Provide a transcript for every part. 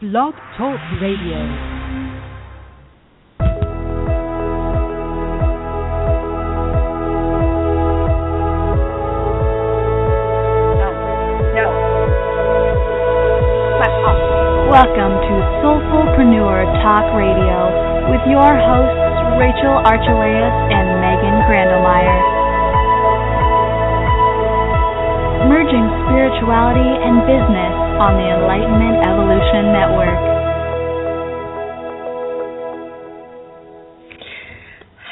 Blog Talk Radio. Welcome to Soulfulpreneur Talk Radio with your hosts Rachel Archelaus and Megan Grandemeyer. Merging spirituality and business on the Enlightenment Evolution Network.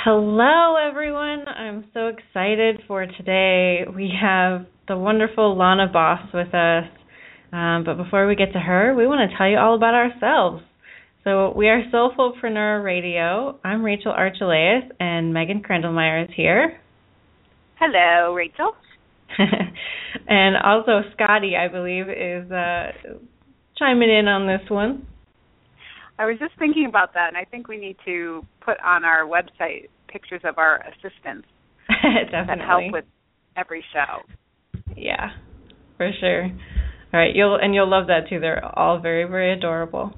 Hello, everyone. I'm so excited for today. We have the wonderful Lana Bos with us. Um, but before we get to her, we want to tell you all about ourselves. So we are Soulfulpreneur Radio. I'm Rachel Archelaus, and Megan Krendelmeyer is here. Hello, Rachel. and also Scotty, I believe, is uh, chiming in on this one. I was just thinking about that, and I think we need to put on our website pictures of our assistants that help with every show. Yeah, for sure. All right, you'll and you'll love that too. They're all very, very adorable.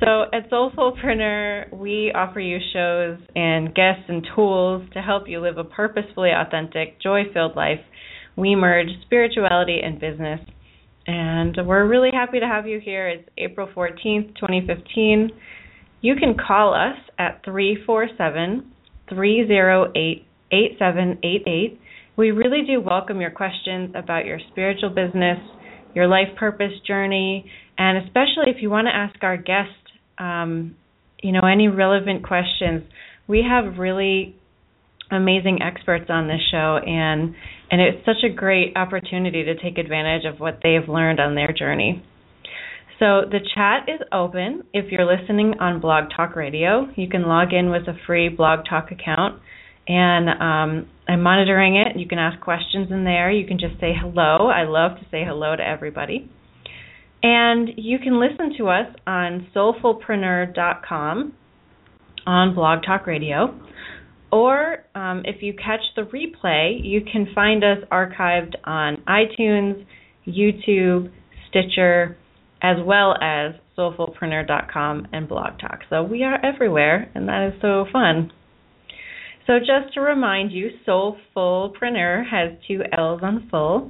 So at Soulfulpreneur, we offer you shows and guests and tools to help you live a purposefully authentic, joy-filled life. We merge spirituality and business. And we're really happy to have you here. It's April 14th, 2015. You can call us at 347 308 8788. We really do welcome your questions about your spiritual business, your life purpose journey, and especially if you want to ask our guest, um, you know, any relevant questions. We have really amazing experts on this show, and and it's such a great opportunity to take advantage of what they've learned on their journey. So the chat is open. If you're listening on Blog Talk Radio, you can log in with a free Blog Talk account, and um, I'm monitoring it. You can ask questions in there. You can just say hello. I love to say hello to everybody. And you can listen to us on soulfulpreneur.com on Blog Talk Radio. Or um, if you catch the replay, you can find us archived on iTunes, YouTube, Stitcher, as well as soulfulpreneur.com and Blog Talk. So we are everywhere, and that is so fun. So just to remind you, Soulful Soulfulpreneur has two L's on full,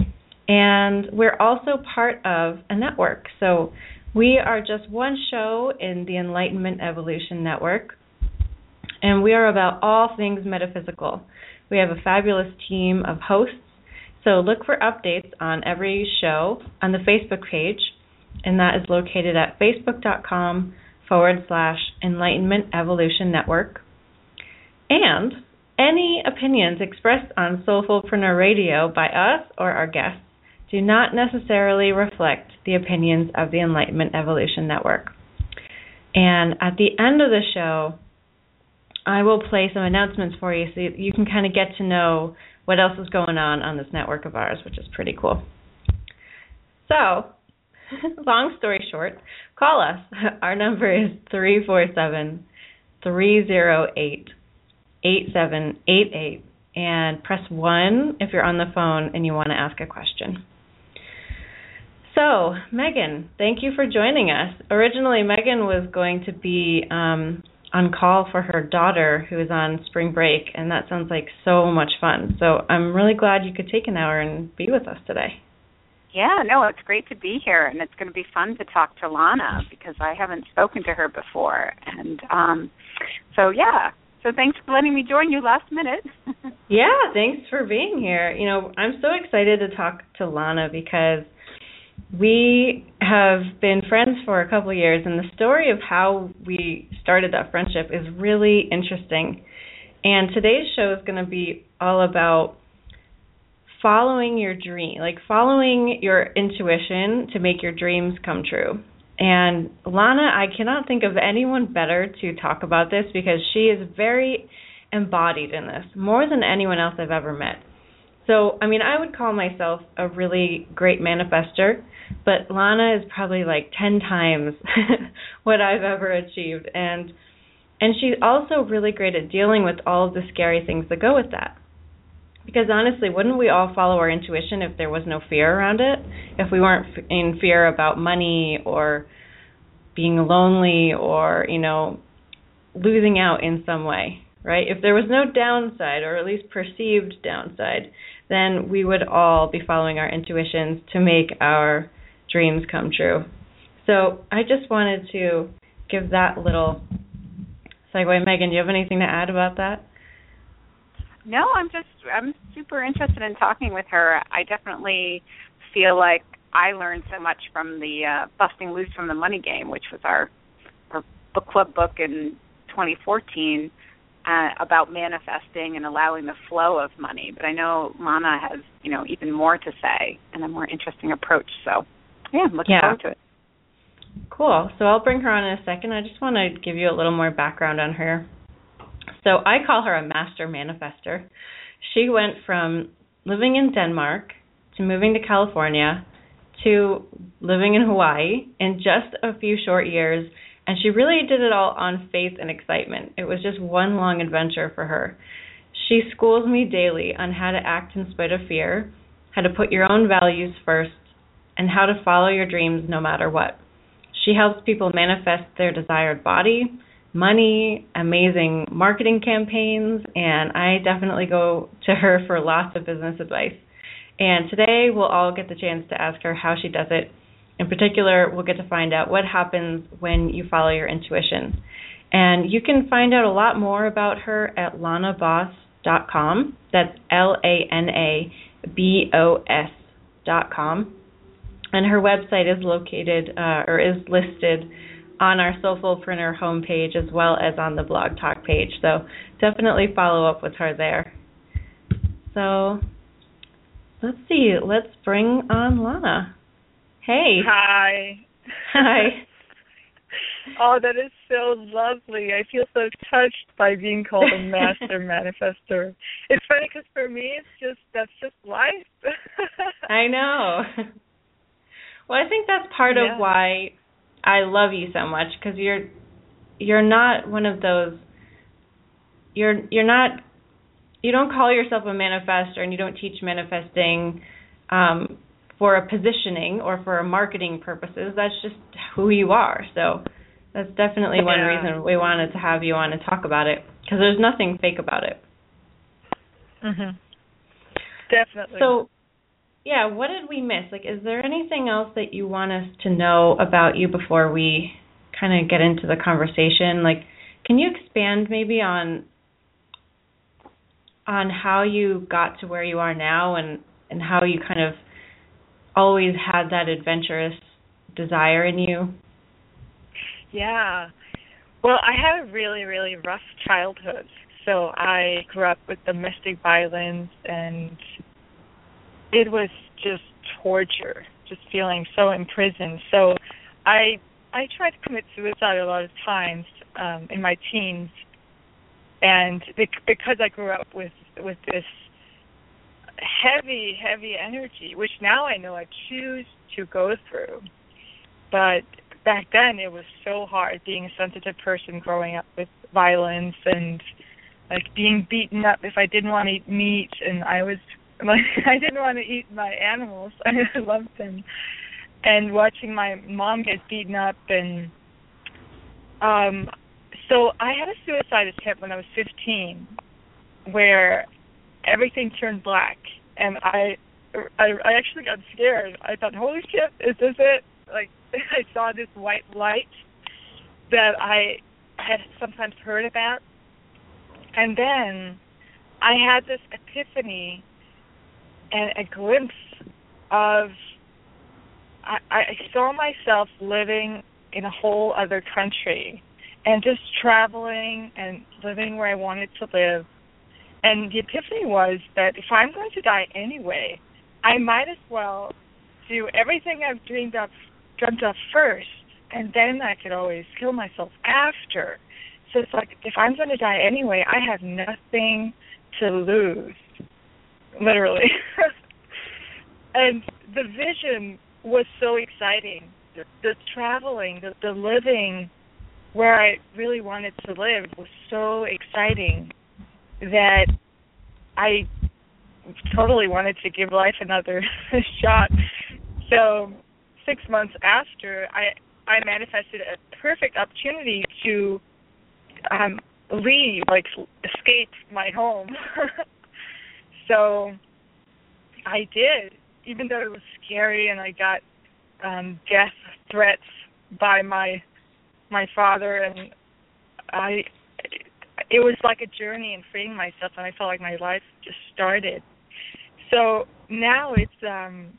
and we're also part of a network. So we are just one show in the Enlightenment Evolution Network, and we are about all things metaphysical. We have a fabulous team of hosts, so look for updates on every show on the Facebook page, and that is located at facebook.com forward slash Enlightenment Evolution Network. And any opinions expressed on Soulfulpreneur Radio by us or our guests do not necessarily reflect the opinions of the Enlightenment Evolution Network. And at the end of the show, I will play some announcements for you so you can kind of get to know what else is going on on this network of ours, which is pretty cool. So, long story short, call us. Our number is 347 308 8788 and press 1 if you're on the phone and you want to ask a question. So, Megan, thank you for joining us. Originally, Megan was going to be um, on call for her daughter who is on spring break, and that sounds like so much fun. So, I'm really glad you could take an hour and be with us today. Yeah, no, it's great to be here, and it's going to be fun to talk to Lana because I haven't spoken to her before. And um, so, yeah, so thanks for letting me join you last minute. yeah, thanks for being here. You know, I'm so excited to talk to Lana because we have been friends for a couple of years and the story of how we started that friendship is really interesting. And today's show is going to be all about following your dream, like following your intuition to make your dreams come true. And Lana, I cannot think of anyone better to talk about this because she is very embodied in this, more than anyone else I've ever met. So, I mean, I would call myself a really great manifester, but Lana is probably like 10 times what I've ever achieved and and she's also really great at dealing with all of the scary things that go with that. Because honestly, wouldn't we all follow our intuition if there was no fear around it? If we weren't in fear about money or being lonely or, you know, losing out in some way, right? If there was no downside or at least perceived downside, then we would all be following our intuitions to make our dreams come true. So I just wanted to give that little segue. Megan, do you have anything to add about that? No, I'm just I'm super interested in talking with her. I definitely feel like I learned so much from the uh, Busting Loose from the Money Game, which was our our book club book in 2014 uh, about manifesting and allowing the flow of money. But I know Lana has you know even more to say and a more interesting approach. So yeah, I'm looking yeah. forward to it. Cool. So I'll bring her on in a second. I just want to give you a little more background on her. So I call her a master manifester. She went from living in Denmark to moving to California to living in Hawaii in just a few short years, and she really did it all on faith and excitement. It was just one long adventure for her. She schools me daily on how to act in spite of fear, how to put your own values first, and how to follow your dreams no matter what. She helps people manifest their desired body, money, amazing marketing campaigns, and I definitely go to her for lots of business advice. And today we'll all get the chance to ask her how she does it. In particular, we'll get to find out what happens when you follow your intuition. And you can find out a lot more about her at lanabos.com. That's L A N A B O S.com and her website is located uh, or is listed on our Soulfulpreneur homepage as well as on the blog talk page. So definitely follow up with her there. So let's see. Let's bring on Lana. Hey. Hi. Hi. oh, that is so lovely. I feel so touched by being called a master manifester. It's funny because for me, it's just that's just life. I know. Well, I think that's part yeah. of why I love you so much because you're you're not one of those you're you're not you don't call yourself a manifester and you don't teach manifesting um, for a positioning or for a marketing purposes. That's just who you are. So that's definitely yeah. one reason we wanted to have you on and talk about it because there's nothing fake about it. Mhm. Definitely. So yeah, what did we miss? Like, is there anything else that you want us to know about you before we kind of get into the conversation? Like, can you expand maybe on on how you got to where you are now and and how you kind of always had that adventurous desire in you? Yeah. Well, I had a really really rough childhood. So I grew up with domestic violence and it was just torture, just feeling so imprisoned. So I I tried to commit suicide a lot of times um in my teens and because I grew up with with this heavy heavy energy which now I know I choose to go through. But back then it was so hard being a sensitive person growing up with violence and like being beaten up if I didn't want to eat meat. And I was like I didn't want to eat my animals. I loved them, and watching my mom get beaten up and um so I had a suicide attempt when I was 15 where everything turned black and I I, I actually got scared. I thought, "Holy shit, is this it?" Like I saw this white light that I had sometimes heard about. And then I had this epiphany and a glimpse of I, I saw myself living in a whole other country and just traveling and living where I wanted to live. And the epiphany was that if I'm going to die anyway, I might as well do everything I've dreamed of dreamt of first and then I could always kill myself after. So it's like if I'm going to die anyway, I have nothing to lose literally. and the vision was so exciting. The, the traveling, the, the living where I really wanted to live was so exciting that I totally wanted to give life another shot. So six months after, I I manifested a perfect opportunity to um leave, like escape my home. so I did, even though it was scary and I got um death threats by my my father and I it was like a journey in freeing myself and I felt like my life just started. So now it's um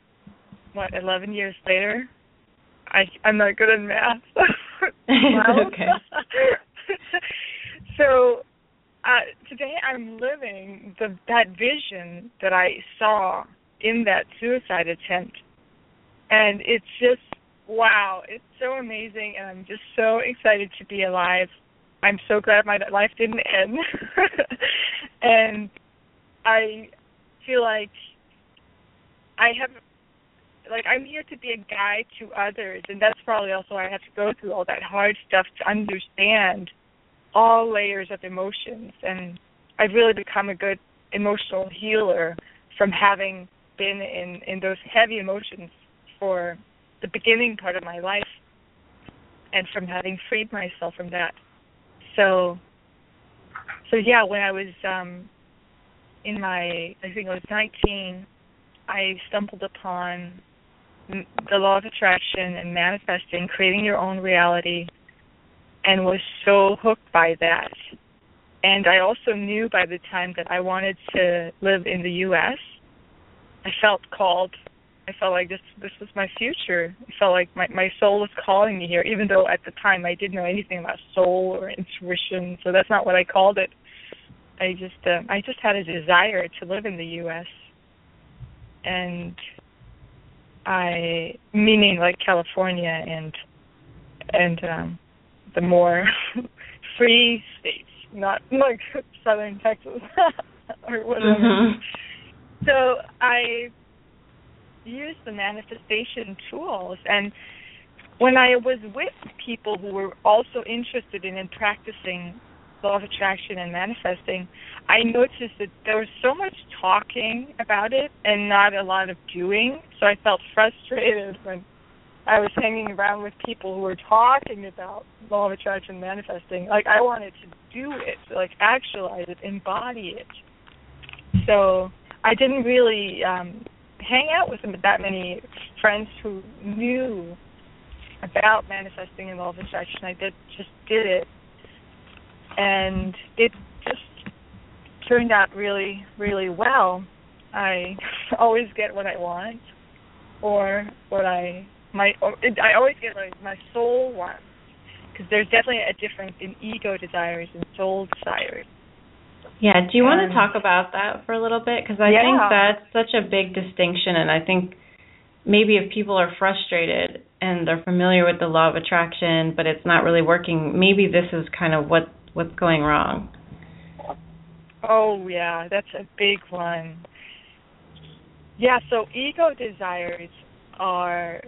what, eleven years later. I I'm not good at math. okay. so uh today I'm living the that vision that I saw in that suicide attempt. And it's just wow, it's so amazing and I'm just so excited to be alive. I'm so glad my life didn't end. and I feel like I have like I'm here to be a guide to others and that's probably also why I have to go through all that hard stuff to understand all layers of emotions and I've really become a good emotional healer from having been in in those heavy emotions for the beginning part of my life and from having freed myself from that so so yeah when i was um in my i think i was 19 i stumbled upon the law of attraction and manifesting creating your own reality and was so hooked by that. And i also knew by the time that i wanted to live in the us i felt called I felt like this this was my future. I felt like my my soul was calling me here, even though at the time I didn't know anything about soul or intuition. So that's not what I called it. I just uh, I just had a desire to live in the U.S. and I meaning like California and and um the more free states, not like southern Texas or whatever. Mm-hmm. So I use the manifestation tools and when I was with people who were also interested in, in practicing law of attraction and manifesting, I noticed that there was so much talking about it and not a lot of doing. So I felt frustrated when I was hanging around with people who were talking about law of attraction manifesting. Like I wanted to do it, like actualize it, embody it. So I didn't really um hang out with that many friends who knew about manifesting and law of attraction. I did just did it, and it just turned out really, really well. I always get what I want, or what I might. Or I always get what my soul wants, because there's definitely a difference in ego desires and soul desires. Yeah, do you want to talk about that for a little bit? Because I yeah. think that's such a big distinction, and I think maybe if people are frustrated and they're familiar with the law of attraction, but it's not really working, maybe this is kind of what what's going wrong. Oh yeah, that's a big one. Yeah, so ego desires are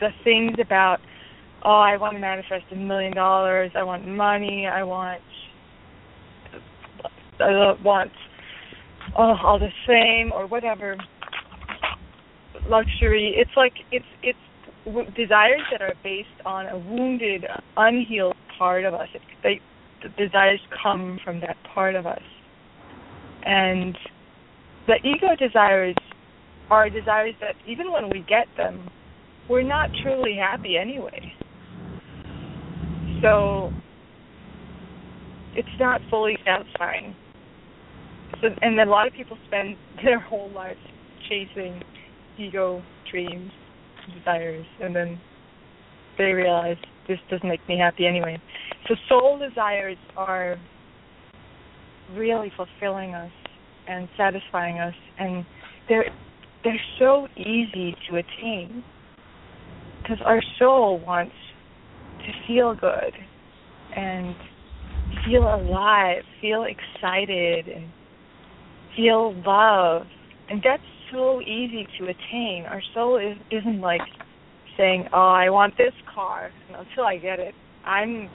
the things about oh, I want to manifest a million dollars, I want money, I want uh, want oh, all the same or whatever luxury. It's like it's it's desires that are based on a wounded, unhealed part of us. It, they the desires come from that part of us, and the ego desires are desires that even when we get them, we're not truly happy anyway. So it's not fully satisfying so and a lot of people spend their whole lives chasing ego dreams desires and then they realize this doesn't make me happy anyway. So soul desires are really fulfilling us and satisfying us and they're they're so easy to attain because our soul wants to feel good and feel alive feel excited and feel love, and that's so easy to attain. Our soul is, isn't like saying, "Oh, I want this car," and until I get it, I'm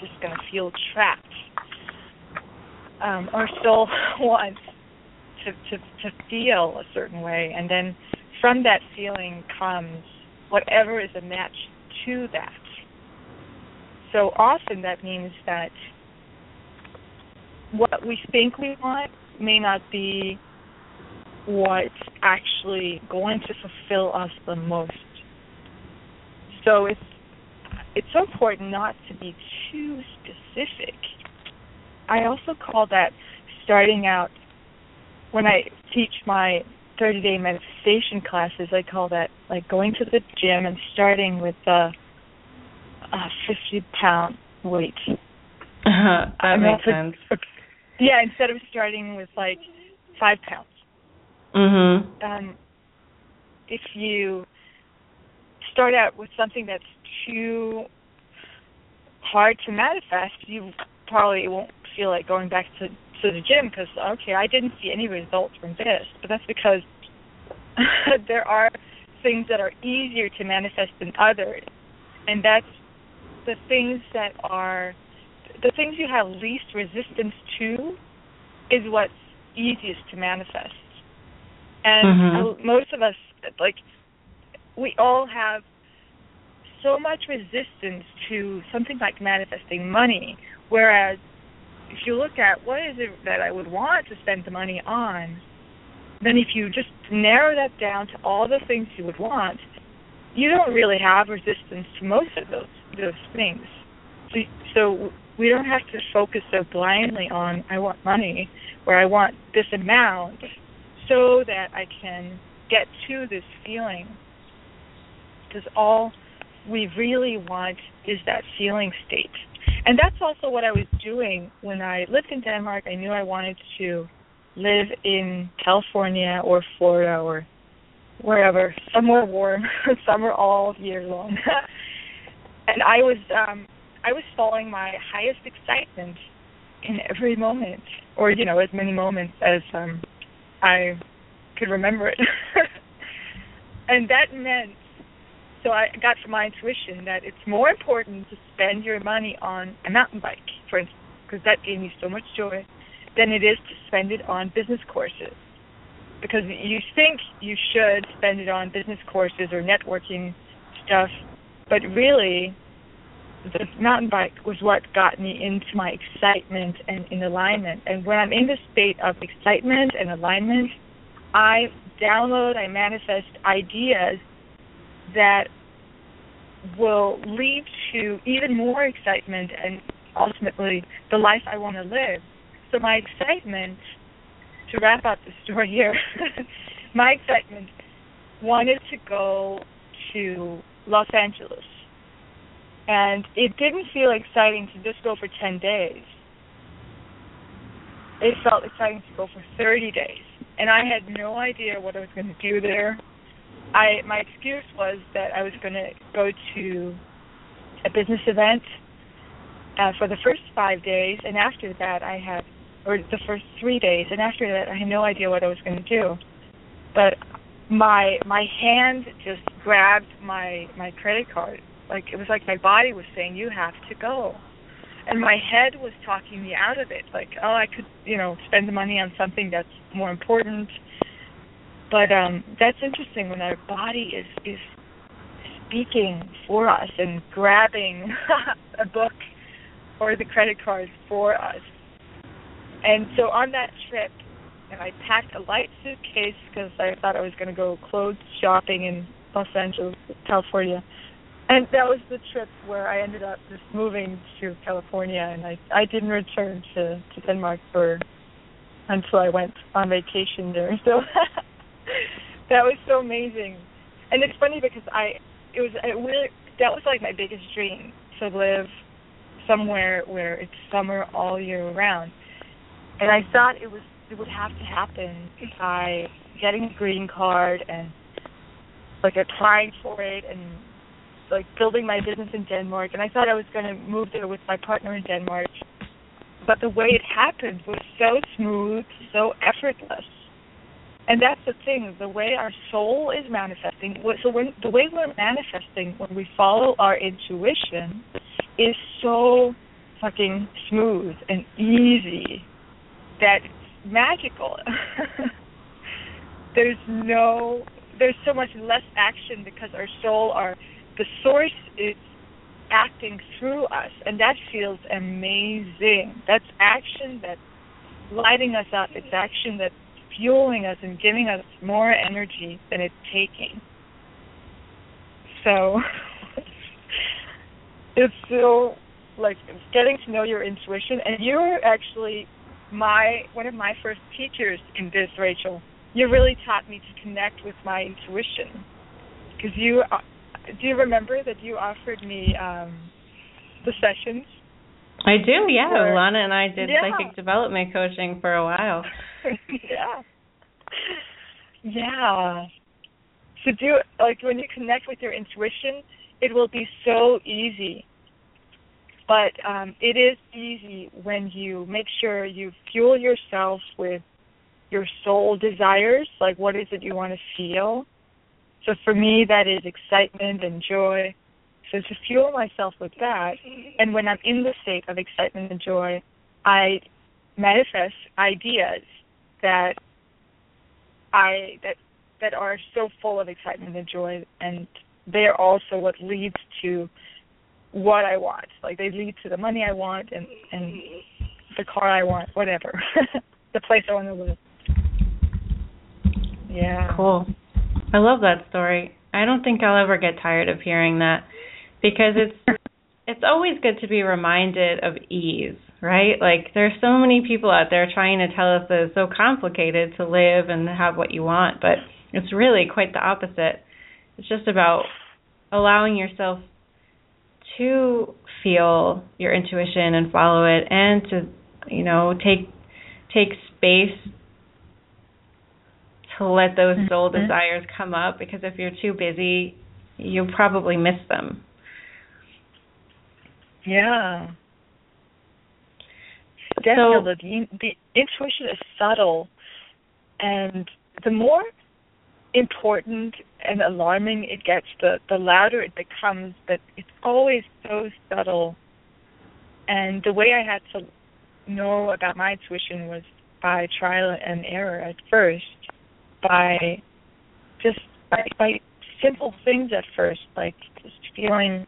just gonna feel trapped. Um, our soul wants to, to to feel a certain way, and then from that feeling comes whatever is a match to that. So often that means that what we think we want may not be what's actually going to fulfill us the most. So it's it's so important not to be too specific. I also call that starting out when I teach my 30 day manifestation classes, I call that like going to the gym and starting with a, a 50 pound weight. that makes sense. Yeah, instead of starting with like five pounds. Mhm. Um, if you start out with something that's too hard to manifest, you probably won't feel like going back to to the gym because okay, I didn't see any results from this, but that's because there are things that are easier to manifest than others, and that's the things that are the things you have least resistance to is what's easiest to manifest. And Mhm. most of us like we all have so much resistance to something like manifesting money whereas if you look at what is it that I would want to spend the money on then if you just narrow that down to all the things you would want you don't really have resistance to most of those those things so, so we don't have to focus so blindly on I want money or I want this amount so that I can get to this feeling. Because all we really want is that feeling state. And that's also what I was doing when I lived in Denmark. I knew I wanted to live in California or Florida or wherever, somewhere warm, summer all year long. and I was um I was following my highest excitement in every moment, or you know, as many moments as um I could remember it. and that meant so I got from my intuition that it's more important to spend your money on a mountain bike, for instance, because that gave me so much joy, than it is to spend it on business courses. Because you think you should spend it on business courses or networking stuff, but really the mountain bike was what got me into my excitement and in alignment. And when I'm in the state of excitement and alignment, I download, I manifest ideas that will lead to even more excitement and ultimately the life I want to live. So my excitement, to wrap up the story here, my excitement wanted to go to Los Angeles and it didn't feel exciting to just go for 10 days. It felt exciting to go for 30 days, and I had no idea what I was going to do there. I my excuse was that I was going to go to a business event uh, for the first five days, and after that I had, or the first three days, and after that I had no idea what I was going to do. But my my hand just grabbed my my credit card like it was like my body was saying you have to go. And my head was talking me out of it like oh i could you know spend the money on something that's more important. But um that's interesting when our body is is speaking for us and grabbing a book or the credit card for us. And so on that trip and i packed a light suitcase because i thought i was going to go clothes shopping in los angeles california and that was the trip where I ended up just moving to California, and I I didn't return to to Denmark for until I went on vacation there. So that was so amazing, and it's funny because I it was it really that was like my biggest dream to live somewhere where it's summer all year round, and I thought it was it would have to happen by getting a green card and like applying for it and like building my business in Denmark, and I thought I was going to move there with my partner in Denmark. But the way it happened was so smooth, so effortless. And that's the thing, the way our soul is manifesting. So when the way we're manifesting when we follow our intuition is so fucking smooth and easy that it's magical. There's no there's so much less action because our soul, our the source is acting through us, and that feels amazing. That's action that's lighting us up. It's action that's fueling us and giving us more energy than it's taking. So it's so like getting to know your intuition, and you're actually my one of my first teachers in this, Rachel. You really taught me to connect with my intuition because you. Do you remember that you offered me um the sessions? I do, yeah. Where, Lana and I did yeah. psychic development coaching for a while. yeah. Yeah. So do like when you connect with your intuition, it will be so easy. But um, it is easy when you make sure you fuel yourself with your soul desires, like what is it you want to feel. So for me, that is excitement and joy. So to fuel myself with that, and when I'm in the state of excitement and joy, I manifest ideas that I that that are so full of excitement and joy, and they're also what leads to what I want. Like they lead to the money I want and and the car I want, whatever, the place I want to live. Yeah. Cool. I love that story. I don't think I'll ever get tired of hearing that because it's it's always good to be reminded of ease, right? Like there's so many people out there trying to tell us that it's so complicated to live and have what you want, but it's really quite the opposite. It's just about allowing yourself to feel your intuition and follow it and to, you know, take take space to let those soul Mhm. desires come up because if you're too busy, you'll probably miss them. Yeah. Definitely. the, the intuition is subtle, and the more important and alarming it gets, the the louder it becomes. But it's always so subtle. And the way I had to know about my intuition was by trial and error at first, by just by, by simple things at first, like just feeling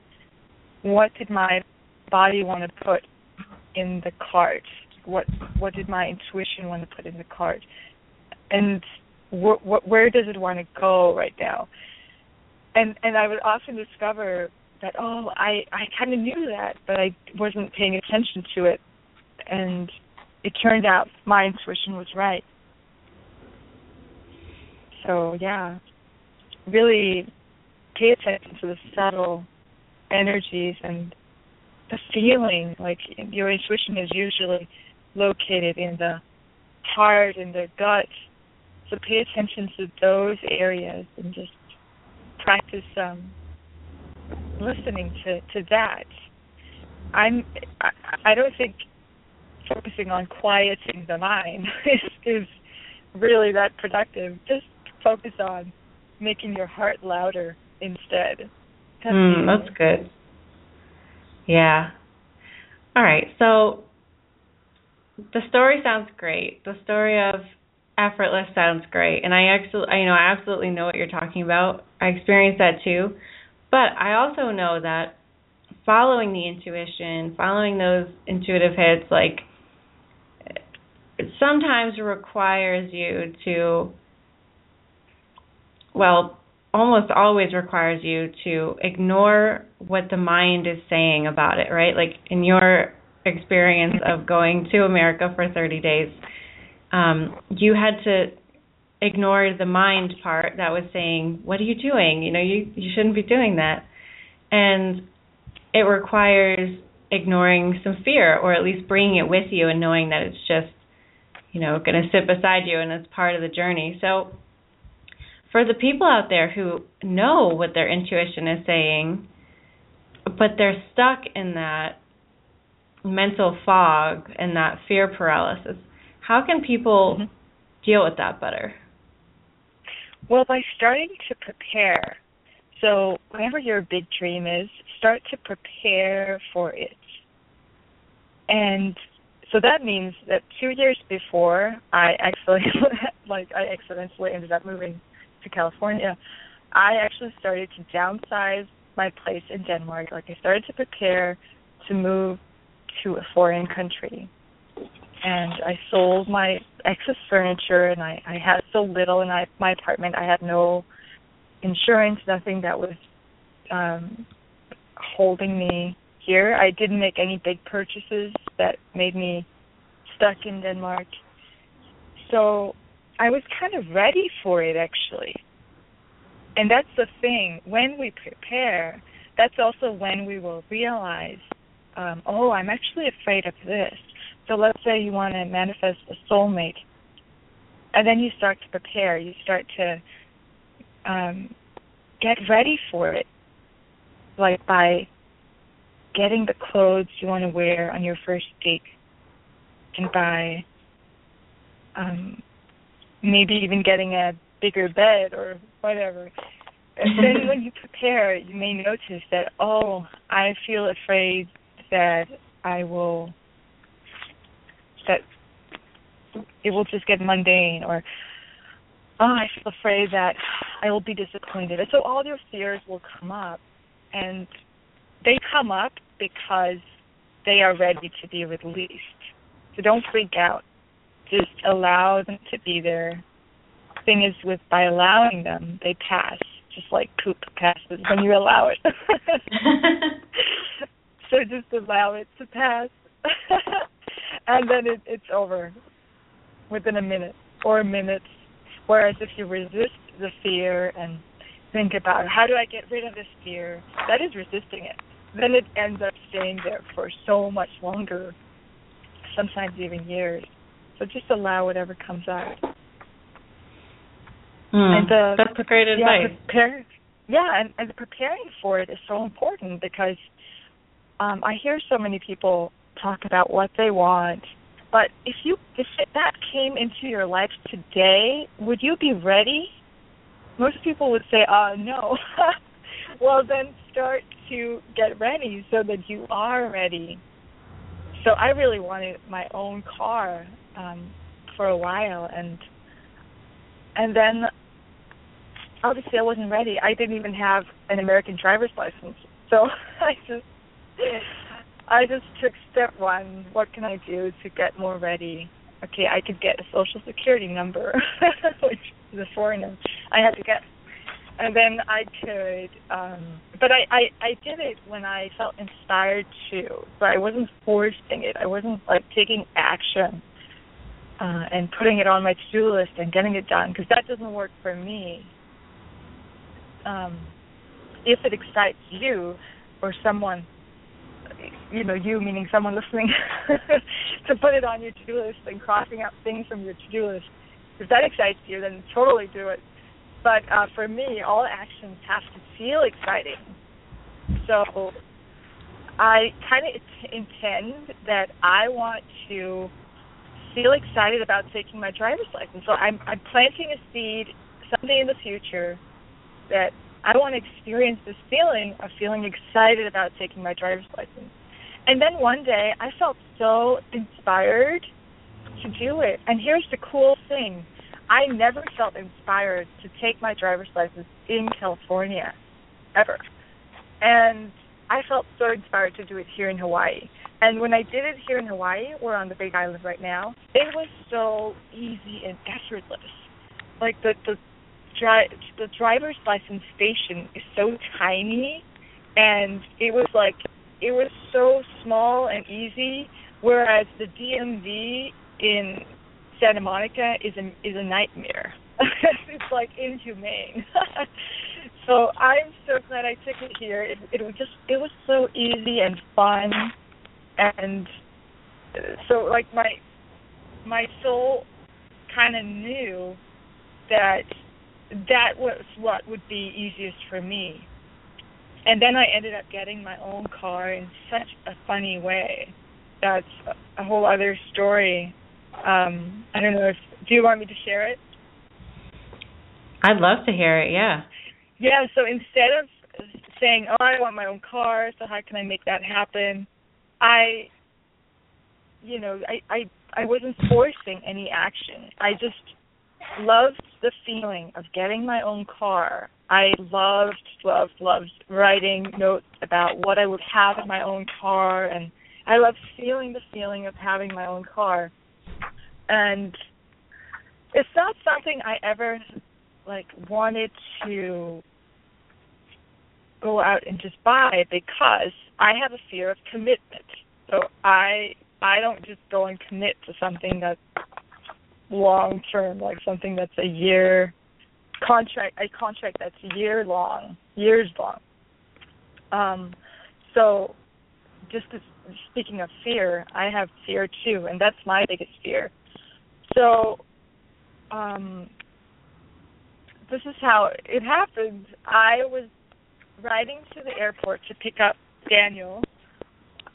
what did my body want to put in the cart? What what did my intuition want to put in the cart? And wh- wh- where does it want to go right now? And and I would often discover that oh I I kind of knew that, but I wasn't paying attention to it, and it turned out my intuition was right. So yeah, really pay attention to the subtle energies and the feeling. Like your intuition is usually located in the heart and the gut. So pay attention to those areas and just practice um, listening to to that. I'm I, I don't think focusing on quieting the mind is is really that productive. Just focus on making your heart louder instead. That's Mm, that's good. Yeah. All right. So the story sounds great. The story of effortless sounds great, and I actually, you know, I absolutely know what you're talking about. I experienced that too, but I also know that following the intuition, following those intuitive hits, like it sometimes requires you to, well, almost always requires you to ignore what the mind is saying about it, right? Like in your experience of going to America for 30 days, um, you had to ignore the mind part that was saying, "What are you doing? You know, you you shouldn't be doing that." And it requires ignoring some fear or at least bringing it with you and knowing that it's just you know going to sit beside you and it's part of the journey. So for the people out there who know what their intuition is saying, but they're stuck in that mental fog and that fear paralysis, how can people Mhm. deal with that better? Well, by starting to prepare. So, whatever your big dream is, start to prepare for it. And so that means that two years before, I actually, like, I accidentally ended up moving to California, I actually started to downsize my place in Denmark. Like I started to prepare to move to a foreign country. And I sold my excess furniture and I, I had so little in my, my apartment. I had no insurance, nothing that was um holding me here. I didn't make any big purchases that made me stuck in Denmark. So I was kind of ready for it actually. And that's the thing. When we prepare, that's also when we will realize, um, oh, I'm actually afraid of this. So let's say you want to manifest a soulmate, and then you start to prepare. You start to um, get ready for it, like by getting the clothes you want to wear on your first date, and by um, maybe even getting a bigger bed or whatever. And then when you prepare, you may notice that, oh, I feel afraid that I will, that it will just get mundane, or, oh, I feel afraid that I will be disappointed. And so all your fears will come up, and they come up because they are ready to be released. So don't freak out. Just allow them to be there thing is with by allowing them, they pass, just like poop passes when you allow it. so just allow it to pass, and then it, it's over within a minute or minutes. Whereas if you resist the fear and think about how do I get rid of this fear, that is resisting it. Then it ends up staying there for so much longer, sometimes even years. So just allow whatever comes out. Mm, and the, that's a great yeah, advice. Prepare, yeah, and, and preparing for it is so important because um, I hear so many people talk about what they want, but if you if that came into your life today, would you be ready? Most people would say, "Uh, no." well, then start to get ready so that you are ready. So I really wanted my own car um, for a while, and and then obviously I wasn't ready. I didn't even have an American driver's license. So I just I just took step one. What can I do to get more ready? Okay, I could get a social security number, which is a foreigner. I had to get and then I could um but I, I I did it when I felt inspired to. So I wasn't forcing it. I wasn't like taking action uh and putting it on my to-do list and getting it done because that doesn't work for me um, if it excites you or someone, you know, you meaning someone listening, to put it on your to-do list and crossing out things from your to-do list, if that excites you, then totally do it. But uh, for me, all actions have to feel exciting. So I kind of intend that I want to feel excited about taking my driver's license. So I'm I'm planting a seed someday in the future that I want to experience this feeling of feeling excited about taking my driver's license. And then one day I felt so inspired to do it. And here's the cool thing I never felt inspired to take my driver's license in California, ever. And I felt so inspired to do it here in Hawaii. And when I did it here in Hawaii, we're on the Big Island right now, it was so easy and effortless. Like the the dri- the driver's license station is so tiny, and it was like it was so small and easy. Whereas the DMV in Santa Monica is a is a nightmare. it's like inhumane. so I'm so glad I took it here. It, it was just it was so easy and fun, and so like my my soul kind of knew that that was what would be easiest for me. And then I ended up getting my own car in such a funny way. That's a whole other story. Um, I don't know if do you want me to share it? I'd love to hear it, yeah. Yeah, so instead of saying, "Oh, I want my own car, so how can I make that happen?" I you know, I I I wasn't forcing any action. I just loved the feeling of getting my own car. I loved, loved, loved writing notes about what I would have in my own car, and I loved feeling the feeling of having my own car. And it's not something I ever like wanted to go out and just buy because I have a fear of commitment. So I I don't just go and commit to something that's long term, like something that's a year contract a contract that's year long, years long. Um so just speaking of fear, I have fear too, and that's my biggest fear. So um this is how it happened. I was riding to the airport to pick up Daniel,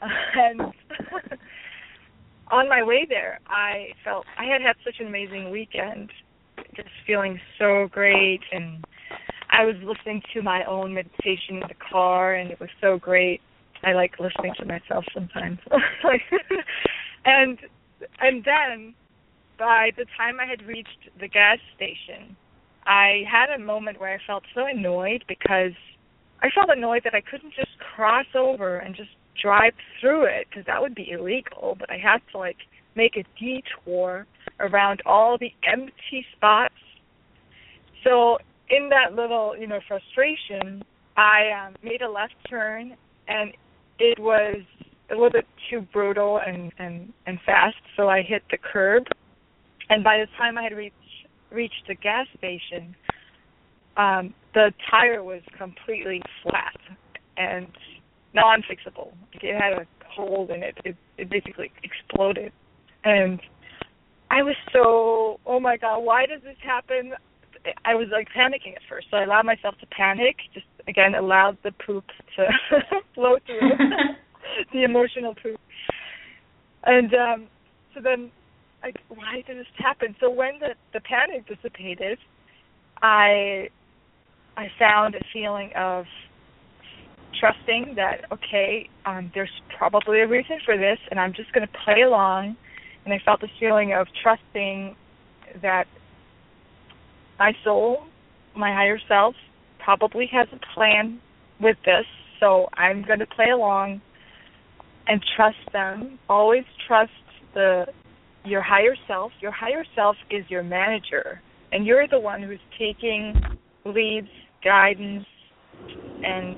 and on my way there, I felt I had had such an amazing weekend, just feeling so great, and I was listening to my own meditation in the car, and it was so great. I like listening to myself sometimes, and and then by the time I had reached the gas station, I had a moment where I felt so annoyed because I felt annoyed that I couldn't just cross over and just drive through it because that would be illegal, but I had to like make a detour around all the empty spots. So in that little, you know, frustration, I um, made a left turn and it was a little bit too brutal and and and fast, so I hit the curb. And by the time I had reached reached the gas station, um, the tire was completely flat and non-fixable. It had a hole in it. It, it basically exploded, and I was so, oh my god, why does this happen? I was like panicking at first, so I allowed myself to panic. Just again, allowed the poop to flow through, the emotional poop, and um, so then like why did this happen? So when the the panic dissipated, I I found a feeling of trusting that okay, um, there's probably a reason for this, and I'm just going to play along. And I felt this feeling of trusting that my soul, my higher self, probably has a plan with this. So I'm going to play along and trust them. Always trust the your higher self. Your higher self is your manager, and you're the one who's taking leads, guidance, and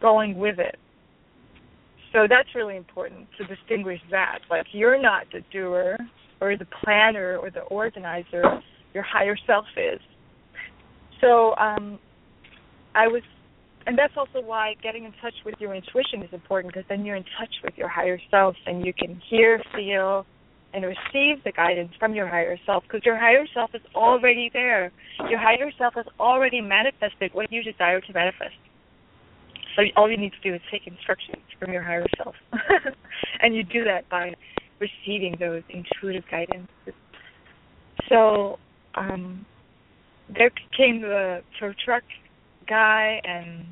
going with it. So that's really important to distinguish that. Like you're not the doer or the planner or the organizer, your higher self is. So um I was and that's also why getting in touch with your intuition is important because then you're in touch with your higher self and you can hear, feel, and receive the guidance from your higher self because your higher self is already there. Your higher self has already manifested what you desire to manifest. So all you need to do is take instructions from your higher self. and you do that by receiving those intuitive guidance. So um there came the tow truck guy and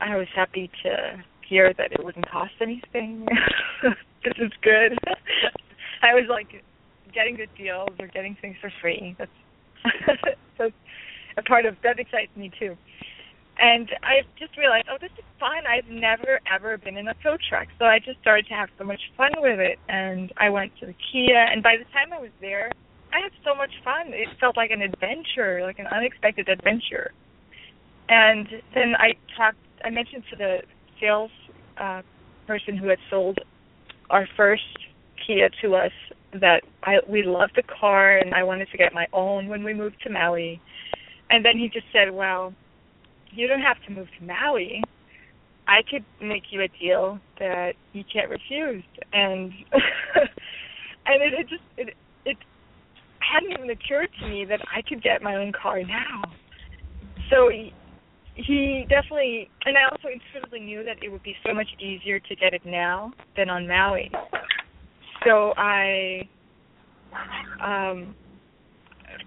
I was happy to hear that it wouldn't cost anything. this is good. I was like getting good deals or getting things for free. That's that's a part of that excites me too. And I just realized, oh, this is fun. I've never ever been in a tow truck, so I just started to have so much fun with it. And I went to the Kia, and by the time I was there, I had so much fun. It felt like an adventure, like an unexpected adventure. And then I talked. I mentioned to the sales uh, person who had sold our first Kia to us that I we loved the car and I wanted to get my own when we moved to Maui. And then he just said, "Well, you don't have to move to Maui. I could make you a deal that you can't refuse." And and it, it just it it hadn't even occurred to me that I could get my own car now. So he, he definitely and I also intuitively knew that it would be so much easier to get it now than on Maui so I um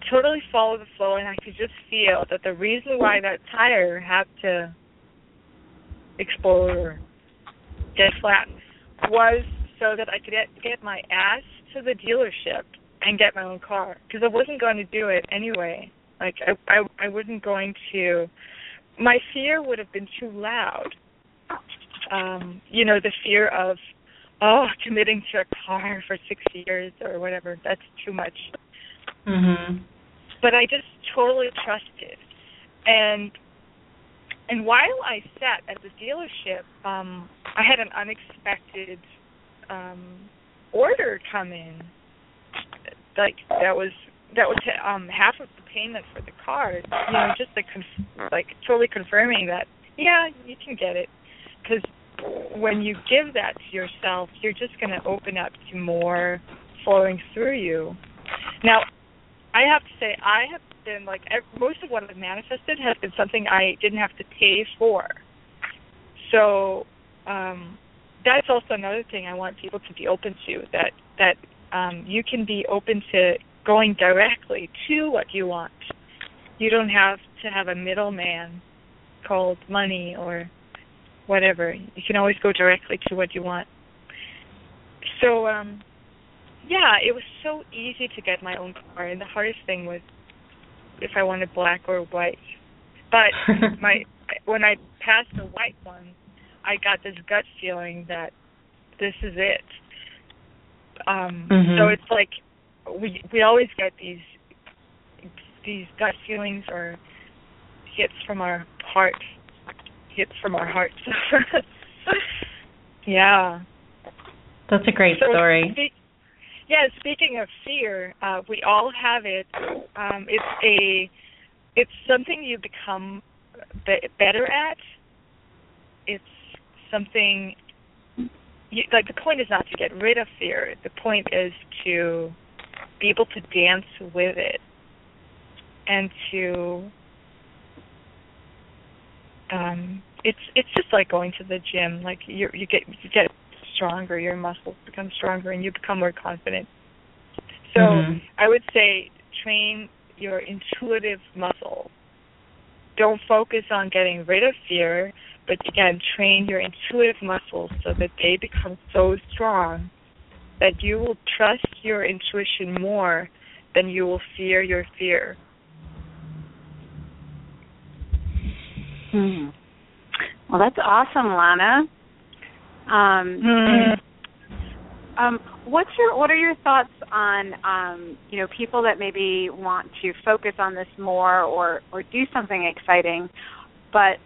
totally followed the flow and I could just feel that the reason why that tire had to explode or get flat was so that I could get, get my ass to the dealership and get my own car because I wasn't going to do it anyway. Like I I, I wasn't going to. My fear would have been too loud. Um, you know, the fear of oh committing to a car for six years or whatever. That's too much. Mhm. But I just totally trusted, and and while I sat at the dealership, um, I had an unexpected um, order come in. Like that was that was um, half of the payment for the car. You know, just like conf- like totally confirming that yeah, you can get it. Because when you give that to yourself, you're just going to open up to more flowing through you. Now, I have to say, I have been like most of what I've manifested has been something I didn't have to pay for. So um, that's also another thing I want people to be open to that that um, you can be open to going directly to what you want. You don't have to have a middleman called money or whatever. You can always go directly to what you want. So um yeah, it was so easy to get my own car and the hardest thing was if I wanted black or white. But my when I passed the white one, I got this gut feeling that this is it. Um Mhm. so it's like we we always get these these gut feelings or hits from our heart hits from our hearts. yeah. That's a great story. Yeah, speaking of fear, uh, we all have it. Um, it's a, it's something you become be- better at. It's something. You, like the point is not to get rid of fear. The point is to be able to dance with it, and to. Um, it's it's just like going to the gym. Like you you get you get stronger, your muscles become stronger, and you become more confident. So Mhm. I would say train your intuitive muscle. Don't focus on getting rid of fear, but again, train your intuitive muscles so that they become so strong that you will trust your intuition more than you will fear your fear. Hmm. Well, that's awesome, Lana. Um, Mm. um, what's your what are your thoughts on um, you know people that maybe want to focus on this more or or do something exciting, but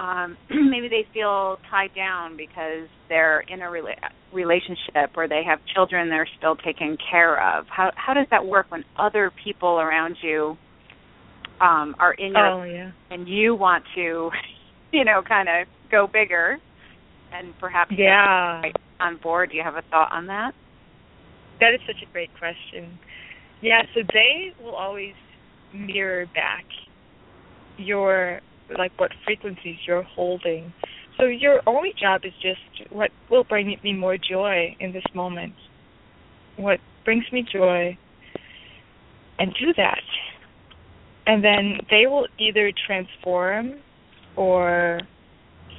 um, maybe they feel tied down because they're in a rela- relationship or they have children they're still taking care of. How how does that work when other people around you um, are in your Oh yeah. and you want to, you know, kind of go bigger and perhaps get Yeah. on board. Do you have a thought on that? That is such a great question. Yeah, so they will always mirror back your like what frequencies you're holding. So your only job is just what will bring me more joy in this moment. What brings me joy and do that. And then they will either transform or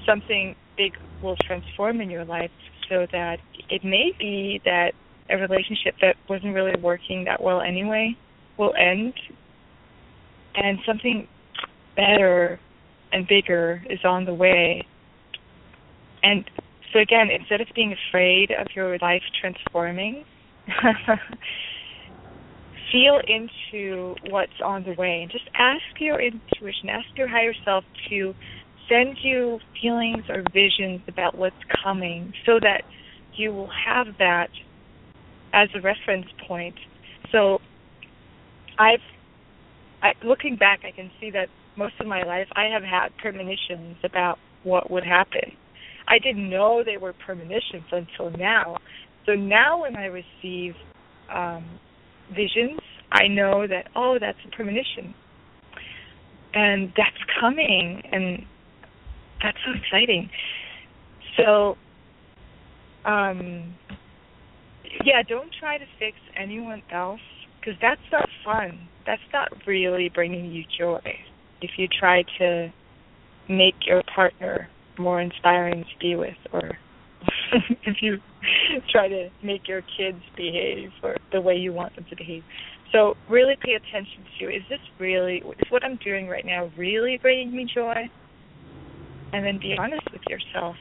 something big will transform in your life so that it may be that a relationship that wasn't really working that well anyway will end and something better and bigger is on the way. And so again, instead of being afraid of your life transforming, feel into what's on the way and just ask your intuition, ask your higher self to send you feelings or visions about what's coming so that you will have that as a reference point. So I've I, looking back I can see that most of my life I have had premonitions about what would happen. I didn't know they were premonitions until now. So now when I receive um visions, I know that oh that's a premonition. And that's coming and that's so exciting. So um yeah, don't try to fix anyone else because that's not fun. That's not really bringing you joy. If you try to make your partner more inspiring to be with, or if you try to make your kids behave or the way you want them to behave. So really pay attention to is this really is what I'm doing right now really bringing me joy? And then be honest with yourself.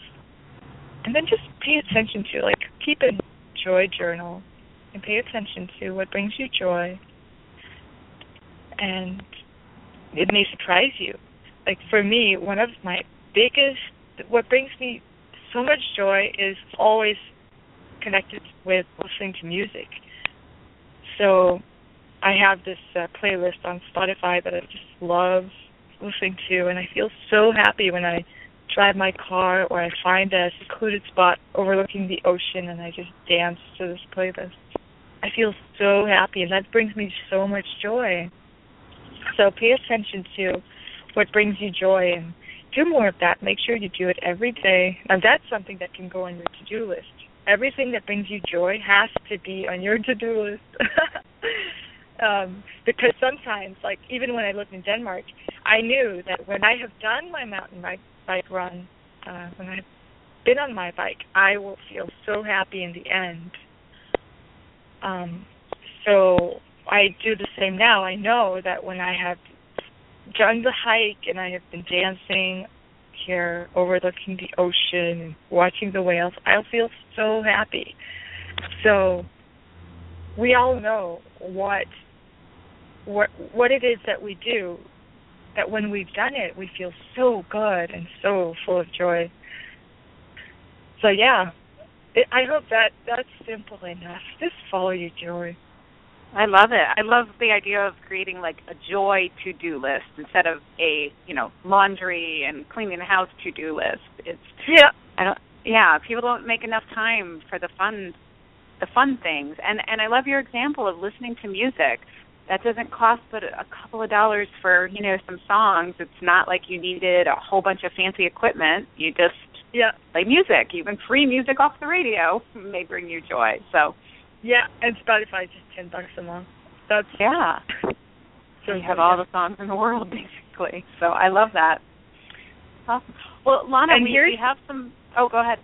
And then just pay attention to like keep a joy journal and pay attention to what brings you joy. And it may surprise you. Like for me, one of my biggest what brings me so much joy is always connected with listening to music. So I have this uh, playlist on Spotify that I just love listening to, and I feel so happy when I drive my car or I find a secluded spot overlooking the ocean and I just dance to this playlist. I feel so happy, and that brings me so much joy. So pay attention to what brings you joy and do more of that. Make sure you do it every day. And that's something that can go on your to-do list. Everything that brings you joy has to be on your to-do list. um, because sometimes, like even when I lived in Denmark, I knew that when I have done my mountain bike bike run, uh, when I've been on my bike, I will feel so happy in the end. Um, so I do the same now. I know that when I have done the hike and I have been dancing here overlooking the ocean and watching the whales, I'll feel so happy. So we all know what what what it is that we do that when we've done it we feel so good and so full of joy. So yeah, I hope that that's simple enough. Just follow your joy. I love it. I love the idea of creating like a joy to-do list instead of a, you know, laundry and cleaning the house to-do list. It's yeah. I don't yeah, people don't make enough time for the fun the fun things. And and I love your example of listening to music. That doesn't cost but a couple of dollars for, you know, some songs. It's not like you needed a whole bunch of fancy equipment. You just yeah. play music. Even free music off the radio may bring you joy. So yeah, and Spotify is just ten bucks a month. That's yeah. So you have all the songs in the world basically. So I love that. Awesome. Well, Lana, and we, we have some. Oh, go ahead.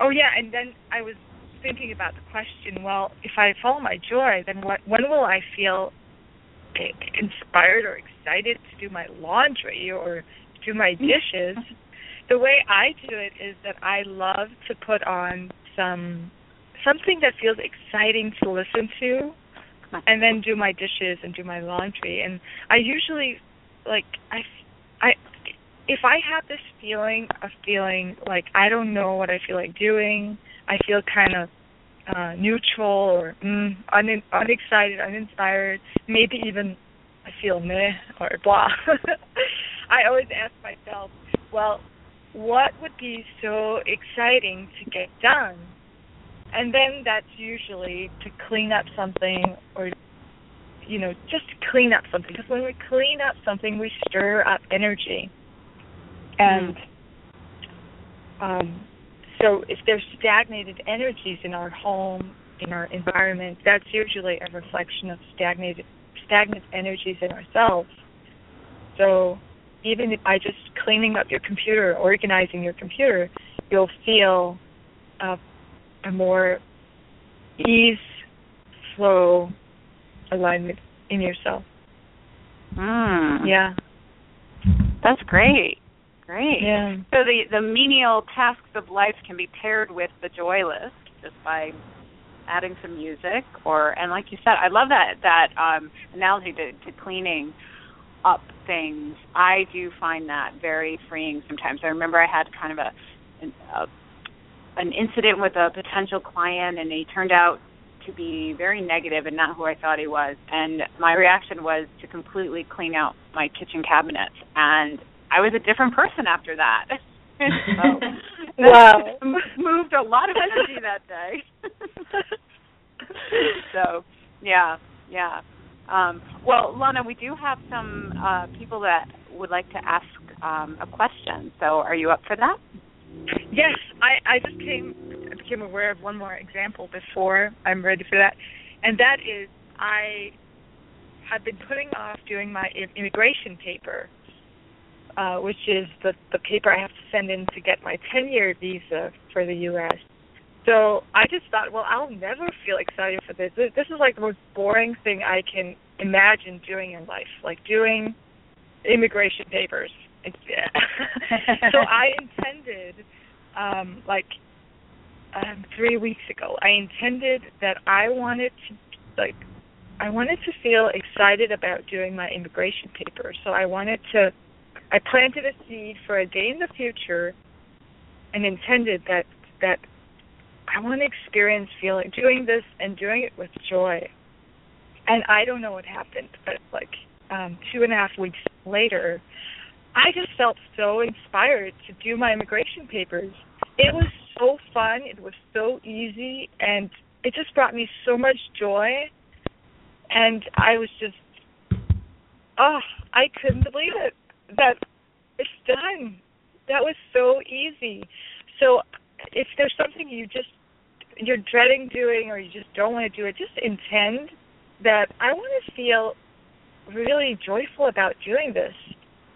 Oh yeah, and then I was thinking about the question. Well, if I follow my joy, then what? When will I feel eh, inspired or excited to do my laundry or do my dishes? the way I do it is that I love to put on some something that feels exciting to listen to and then do my dishes and do my laundry. And i usually like i i if i have this feeling of feeling like i don't know what i feel like doing i feel kind of uh neutral or mm, un- unexcited uninspired maybe even i feel meh or blah. I always ask myself well what would be so exciting to get done and then that's usually to clean up something or you know just clean up something. Because when we clean up something we stir up energy. And um so if there's stagnated energies in our home in our environment that's usually a reflection of stagnated stagnant energies in ourselves. So even by just cleaning up your computer organizing your computer you'll feel uh, a more ease, flow, alignment in yourself. Mm. Yeah. That's great. Great. Yeah. So the the menial tasks of life can be paired with the joy list just by adding some music or and like you said, I love that that um analogy to, to cleaning up things. I do find that very freeing sometimes. I remember I had kind of a, a an incident with a potential client and he turned out to be very negative and not who I thought he was. And my reaction was to completely clean out my kitchen cabinets. And I was a different person after that. so wow. moved a lot of energy that day. so, yeah, yeah. Um, well, Lana, we do have some uh, people that would like to ask um, a question. So, are you up for that? Yes, I, I just came became aware of one more example before I'm ready for that, and that is I have been putting off doing my immigration paper, uh, which is the the paper I have to send in to get my 10 year visa for the U.S. So I just thought, well, I'll never feel excited for this. This is like the most boring thing I can imagine doing in life, like doing immigration papers. So I intended, um, like um, three weeks ago, I intended that I wanted to, like, I wanted to feel excited about doing my immigration papers. So I wanted to, I planted a seed for a day in the future, and intended that that I want to experience feeling doing this and doing it with joy. And I don't know what happened, but like um, two and a half weeks later, I just felt so inspired to do my immigration papers. It was so fun, it was so easy, and it just brought me so much joy. And I was just, oh, I couldn't believe it that it's done. That was so easy. So if there's something you just you're dreading doing or you just don't want to do it, just intend that I want to feel really joyful about doing this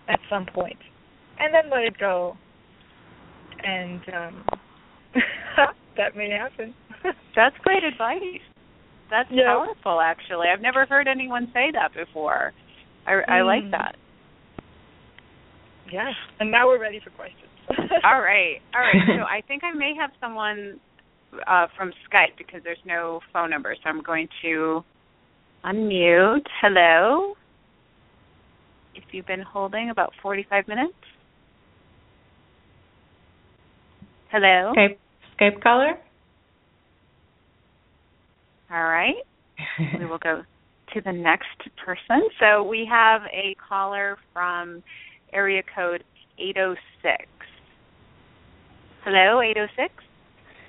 at some point, and then let it go. And um, that may happen. That's great advice. That's Yeah. powerful, actually. I've never heard anyone say that before. I, I like Mm. that. yeah. And now we're ready for questions. All right, all right. So I think I may have someone uh, from Skype because there's no phone number, so I'm going to unmute. Hello. If you've been holding about 45 minutes. Hello. Skype Skype caller. All right. we will go to the next person. So we have a caller from area code 806. Hello, 806.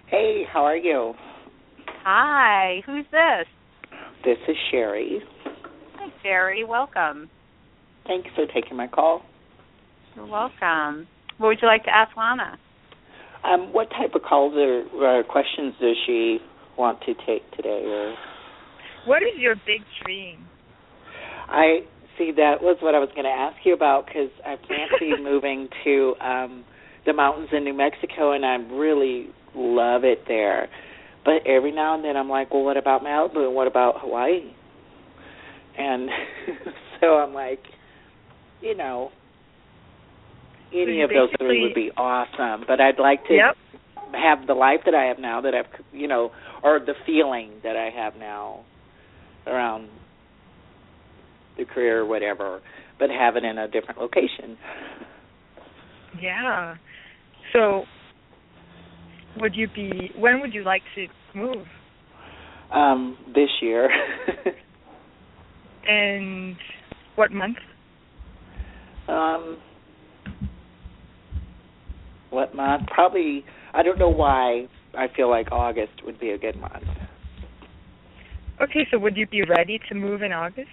Hey, how are you? Hi, who's this? This is Sherry. Hi, Sherry. Welcome. Thanks for taking my call. You're welcome. What would you like to ask Lana? Um, what type of calls or uh, questions does she want to take today? Or what is your big dream? I see that was what I was going to ask you about because I fancy moving to um the mountains in New Mexico, and I really love it there. But every now and then I'm like, well, what about Malibu? And what about Hawaii? And so I'm like, you know, any of those three would be awesome. But I'd like to Yep. have the life that I have now that I've, you know, or the feeling that I have now around the career or whatever, but have it in a different location. Yeah. So, would you be? When would you like to move? Um, this year. And what month? Um what month? Probably I don't know why I feel like August would be a good month. Okay, so would you be ready to move in August?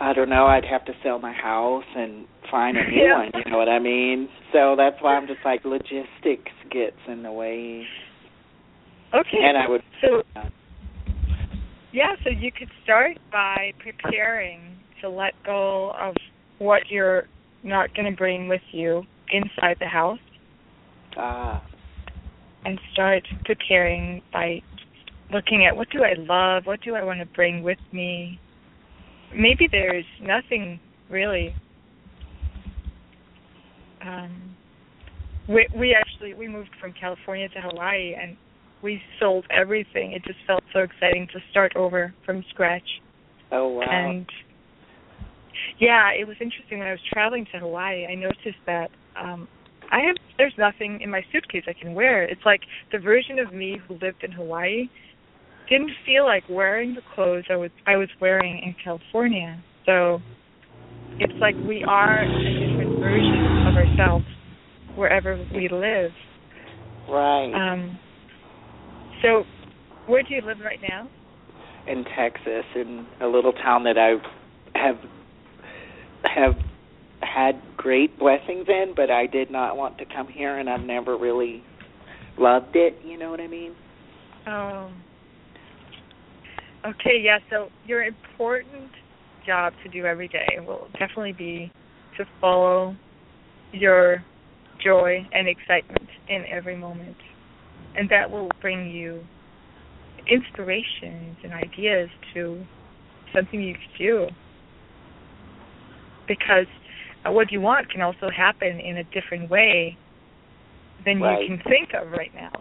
I don't know, I'd have to sell my house and find a new Yeah. one, you know what I mean? So that's why I'm just like logistics gets in the way. Okay. And I would So yeah, so you could start by preparing to let go of what you're not going to bring with you inside the house ah and start preparing by looking at what do I love, what do I want to bring with me. Maybe there's nothing really. Um, we we actually we moved from California to Hawaii and we sold everything. It just felt so exciting to start over from scratch. oh wow. And yeah, it was interesting when I was traveling to Hawaii. I noticed that um I have there's nothing in my suitcase I can wear. It's like the version of me who lived in Hawaii didn't feel like wearing the clothes I was I was wearing in California. So it's like we are a different version of ourselves wherever we live. right. Um so where do you live right now? in Texas in a little town that I have have had great blessings in, but I did not want to come here and I've never really loved it, you know what I mean? Oh. Okay, yeah, so your important job to do every day will definitely be to follow your joy and excitement in every moment. and that will bring you inspirations and ideas to something you could do. Because uh, what you want can also happen in a different way than right. you can think of right now.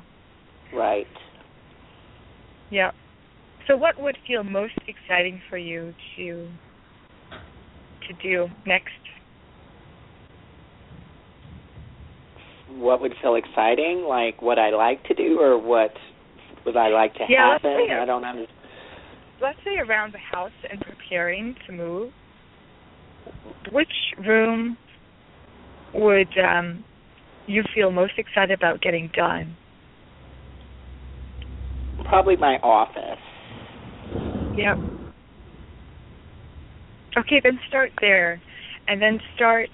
Right. Yeah. So what would feel most exciting for you to to do next? What would feel exciting? Like what I like to do or what would I like to yeah, happen? Let's say, I don't understand. Let's say around the house and preparing to move. Which room would um, you feel most excited about getting done? Probably my office. Yep. Okay, then start there, and then start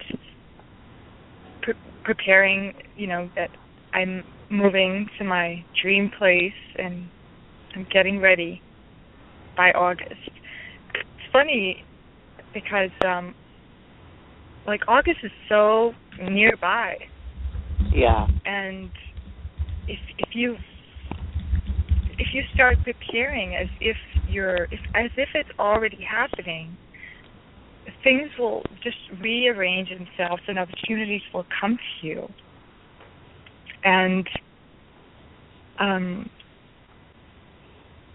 pre- preparing. You know that I'm moving to my dream place, and I'm getting ready by August. It's funny because um like August is so nearby. Yeah. And if if you if you start preparing as if you're if, as if it's already happening, things will just rearrange themselves and opportunities will come to you. And um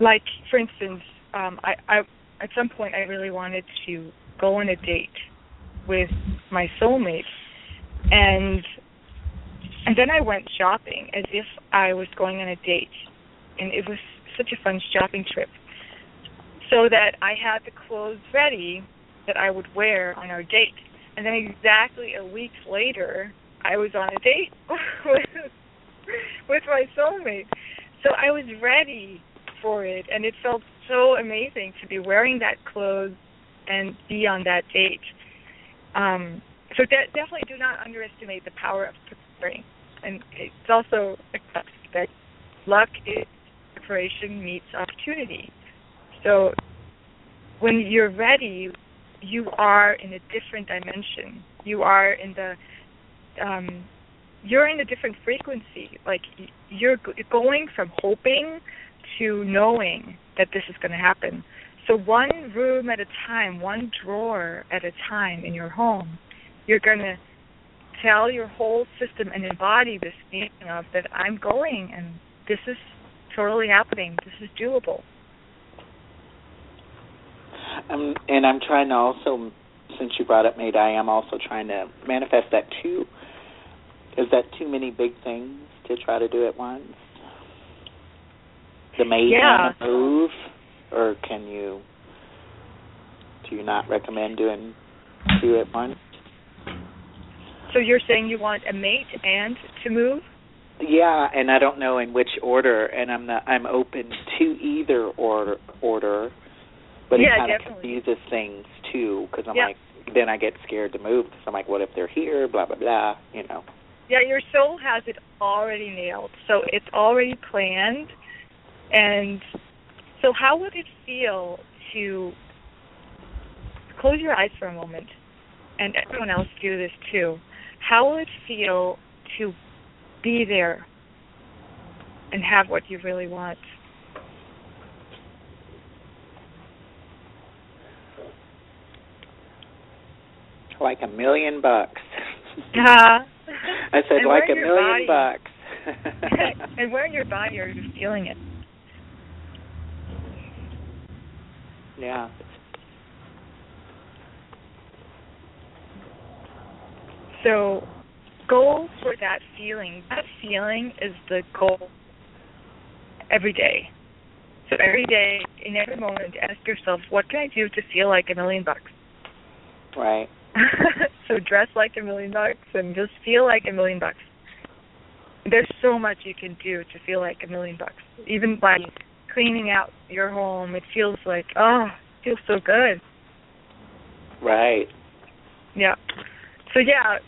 like for instance, um I, I at some point I really wanted to go on a date with my soulmate and and then I went shopping as if I was going on a date and it was such a fun shopping trip. So that I had the clothes ready that I would wear on our date. And then exactly a week later I was on a date with with my soulmate. So I was ready for it and it felt so amazing to be wearing that clothes and be on that date. Um, so de- definitely do not underestimate the power of preparing. And it's also that luck is preparation meets opportunity. So when you're ready, you are in a different dimension. You are in the um, you're in a different frequency. Like you're going from hoping to knowing that this is going to happen. So one room at a time, one drawer at a time in your home, you're going to tell your whole system and embody this feeling of that I'm going and this is totally happening. This is doable. Um, and I'm trying to also, since you brought up Maid, I am also trying to manifest that too. Is that too many big things to try to do at once? The maid yeah. move, or can you? Do you not recommend doing two at once? So you're saying you want a mate and to move? Yeah, and I don't know in which order, and I'm not. I'm open to either order. Order, but it Yeah, kind of confuses things too, because I'm Yeah. like, then I get scared to move because I'm like, what if they're here? Blah blah blah. You know. Yeah, your soul has it already nailed. So it's already planned. And so how would it feel to close your eyes for a moment and everyone else do this too. How would it feel to be there and have what you really want? Like a million bucks. Uh, I said like a million body? bucks. and where in your body are you feeling it? Yeah. So go for that feeling. That feeling is the goal every day. So every day, in every moment, ask yourself, what can I do to feel like a million bucks? Right. so dress like a million bucks and just feel like a million bucks. There's so much you can do to feel like a million bucks. Even by cleaning out your home, it feels like, oh, it feels so good. Right. Yeah. So yeah,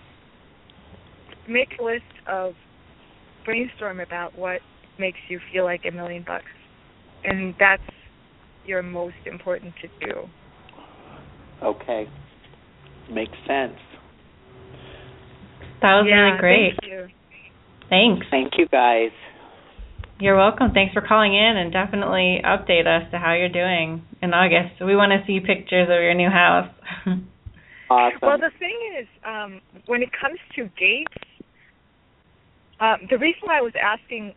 make a list of brainstorm about what makes you feel like a million bucks, and that's your most important to do. Okay. Makes sense. That was yeah, really great. Thank you. Thanks. Thank you guys. You're welcome. Thanks for calling in and definitely update us to how you're doing in August. We want to see pictures of your new house. awesome. Well, the thing is, um, when it comes to dates, um, the reason why I was asking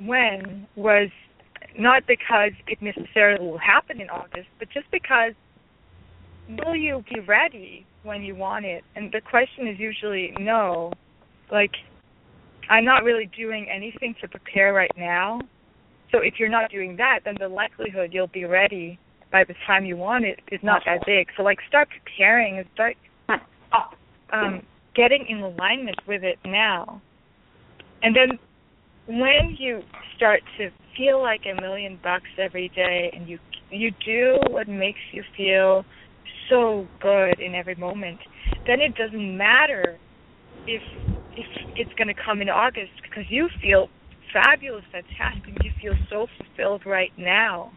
when was not because it necessarily will happen in August, but just because will you be ready when you want it? And the question is usually no. Like, I'm not really doing anything to prepare right now. So if you're not doing that, then the likelihood you'll be ready by the time you want it is not that big. So like start preparing and start um getting in alignment with it now. And then when you start to feel like a million bucks every day and you you do what makes you feel so good in every moment, then it doesn't matter if if it's going to come in August because you feel fabulous, fantastic. You feel so fulfilled right now.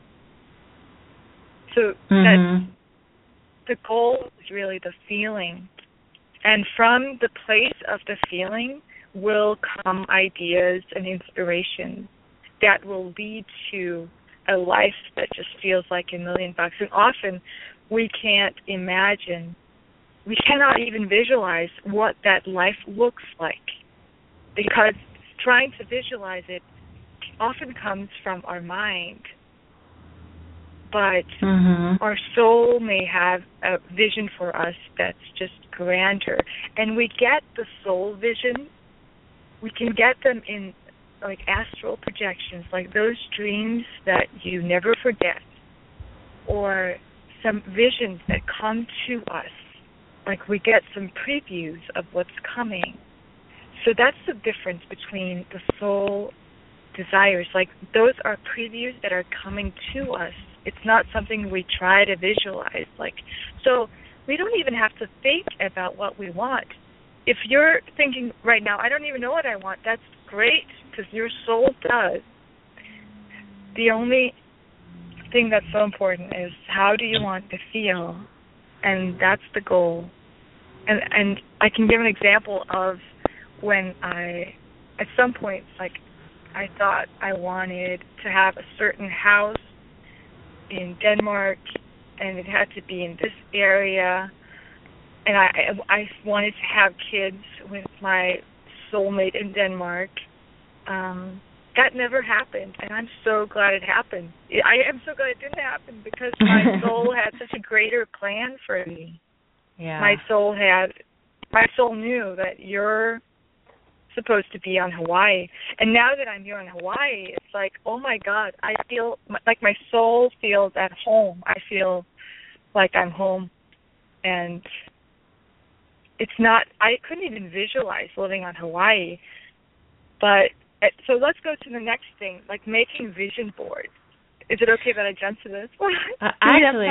So mm-hmm. that the goal is really the feeling, and from the place of the feeling will come ideas and inspiration that will lead to a life that just feels like a million bucks. And often we can't imagine, we cannot even visualize what that life looks like because trying to visualize it often comes from our mind. But mm-hmm. our soul may have a vision for us that's just grander. And we get the soul vision, we can get them in like astral projections, like those dreams that you never forget, or some visions that come to us, like we get some previews of what's coming. So that's the difference between the soul desires. Like those are previews that are coming to us. It's not something we try to visualize. Like so we don't even have to think about what we want. If you're thinking right now, I don't even know what I want, that's great because your soul does. The only thing that's so important is how do you want to feel? And that's the goal. And and I can give an example of when I at some point like I thought I wanted to have a certain house in Denmark and it had to be in this area and I I wanted to have kids with my soulmate in Denmark. Um that never happened and I'm so glad it happened. I am so glad it didn't happen because my soul had such a greater plan for me. Yeah. My soul had my soul knew that you're supposed to be on Hawaii. And now that I'm here in Hawaii, it's like, oh my God, I feel like my soul feels at home. I feel like I'm home. And it's not, I couldn't even visualize living on Hawaii. But eh, so let's go to the next thing, like making vision boards. Is it okay that I jump to this one? Uh, actually,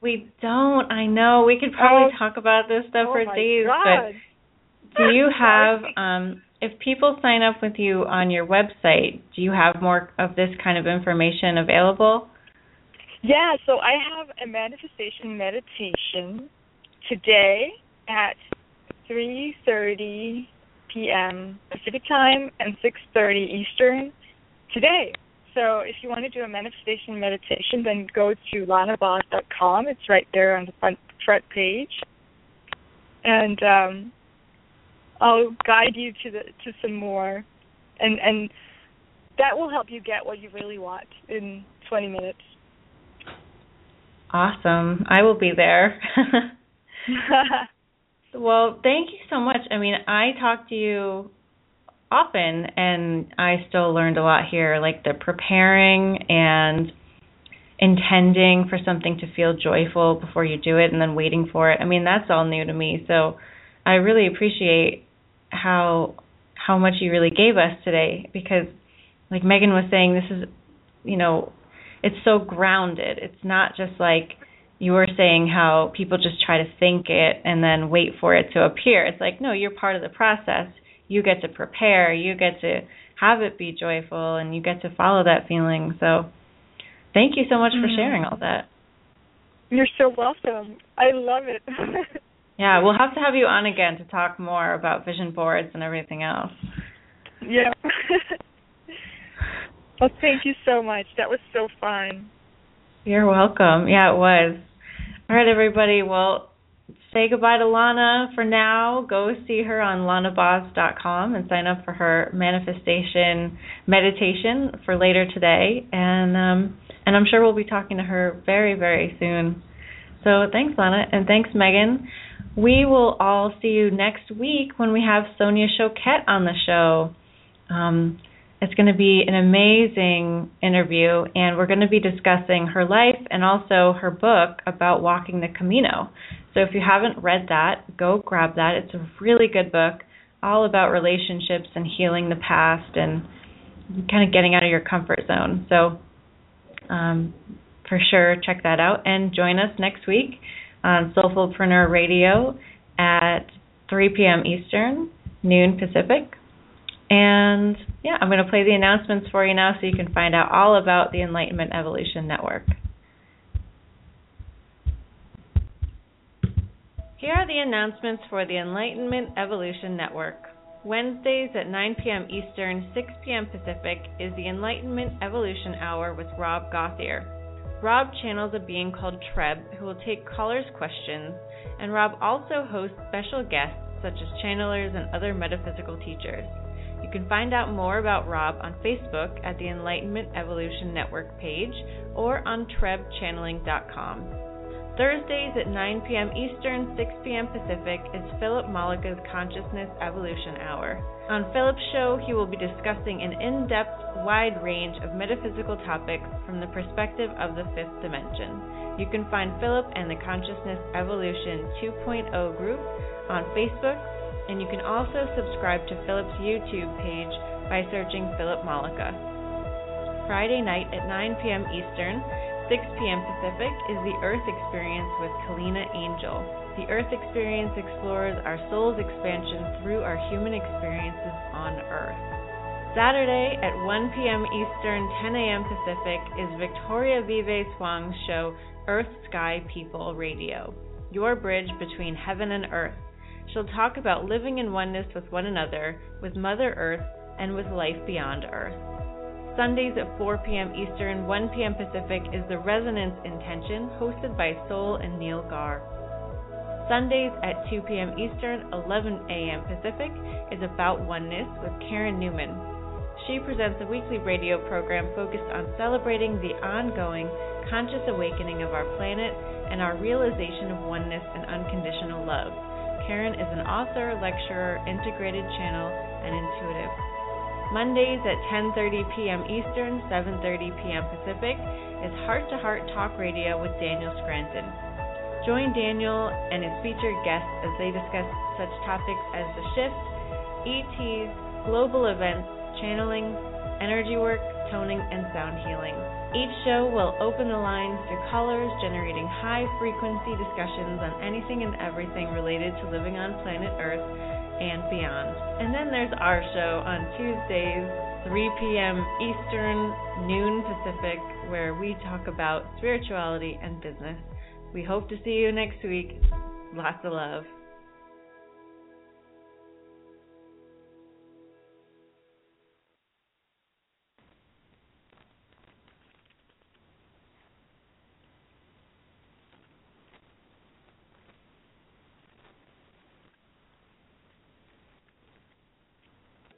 we don't. I know we could probably oh. talk about this stuff oh for days, God. but do you have um if people sign up with you on your website, do you have more of this kind of information available? Yeah, so I have a manifestation meditation today at 3:30 p.m. Pacific time and 6:30 Eastern today. So if you want to do a manifestation meditation, then go to lanabos.com. It's right there on the front front page, and um, I'll guide you to the to some more, and and that will help you get what you really want in 20 minutes. Awesome. I will be there. well, thank you so much. I mean, I talk to you often and I still learned a lot here like the preparing and intending for something to feel joyful before you do it and then waiting for it. I mean, that's all new to me. So, I really appreciate how how much you really gave us today. Because like Megan was saying this is you know it's so grounded. It's not just like you were saying how people just try to think it and then wait for it to appear. It's like no you're part of the process. You get to prepare. You get to have it be joyful and you get to follow that feeling. So thank you so much for Mm. sharing all that. You're so welcome. I love it. yeah we'll have to have you on again to talk more about vision boards and everything else yeah. Well, thank you so much. That was so fun. You're welcome. Yeah, it was. All right, everybody. Well, say goodbye to Lana for now. Go see her on lanabos.com and sign up for her manifestation meditation for later today. And um, and I'm sure we'll be talking to her very, very soon. So thanks, Lana, and thanks, Megan. We will all see you next week when we have Sonia Choquette on the show. Um, it's going to be an amazing interview, and we're going to be discussing her life and also her book about walking the Camino. So if you haven't read that, go grab that. It's a really good book, all about relationships and healing the past and kind of getting out of your comfort zone. So um, for sure, check that out and join us next week on Soulfulpreneur Radio at 3 p.m. Eastern, noon Pacific. And yeah, I'm going to play the announcements for you now so you can find out all about the Enlightenment Evolution Network. Here are the announcements for the Enlightenment Evolution Network. Wednesdays at 9 p.m. Eastern, 6 p.m. Pacific is the Enlightenment Evolution Hour with Rob Gauthier. Rob channels a being called Treb who will take callers' questions, and Rob also hosts special guests such as channelers and other metaphysical teachers. You can find out more about Rob on Facebook at the Enlightenment Evolution Network page or on trebchanneling.com. Thursdays at 9 p.m. Eastern, 6 p.m. Pacific is Philip Malika's Consciousness Evolution Hour. On Philip's show, he will be discussing an in depth, wide range of metaphysical topics from the perspective of the fifth dimension. You can find Philip and the Consciousness Evolution 2.0 group on Facebook and you can also subscribe to Philip's YouTube page by searching Philip Malika. Friday night at 9 p.m. Eastern, 6 p.m. Pacific is the Earth Experience with Kalina Angel. The Earth Experience explores our soul's expansion through our human experiences on Earth. Saturday at 1 p.m. Eastern, 10 a.m. Pacific is Victoria Vive Swang's show Earth Sky People Radio, your bridge between heaven and earth. She'll talk about living in oneness with one another, with Mother Earth, and with life beyond Earth. Sundays at 4 p.m. Eastern, 1 p.m. Pacific is the Resonance Intention, hosted by Soul and Neil Gar. Sundays at 2 p.m. Eastern, 11 a.m. Pacific is About Oneness with Karen Newman. She presents a weekly radio program focused on celebrating the ongoing conscious awakening of our planet and our realization of oneness and unconditional love. Karen is an author, lecturer, integrated channel, and intuitive. Mondays at 10:30 p.m. Eastern, 7:30 p.m. Pacific is Heart to Heart Talk Radio with Daniel Scranton. Join Daniel and his featured guests as they discuss such topics as the shift, ETs, global events, channeling, energy work, toning, and sound healing. Each show will open the lines to callers, generating high frequency discussions on anything and everything related to living on planet Earth and beyond. And then there's our show on Tuesdays, 3 p.m. Eastern, noon Pacific, where we talk about spirituality and business. We hope to see you next week. Lots of love.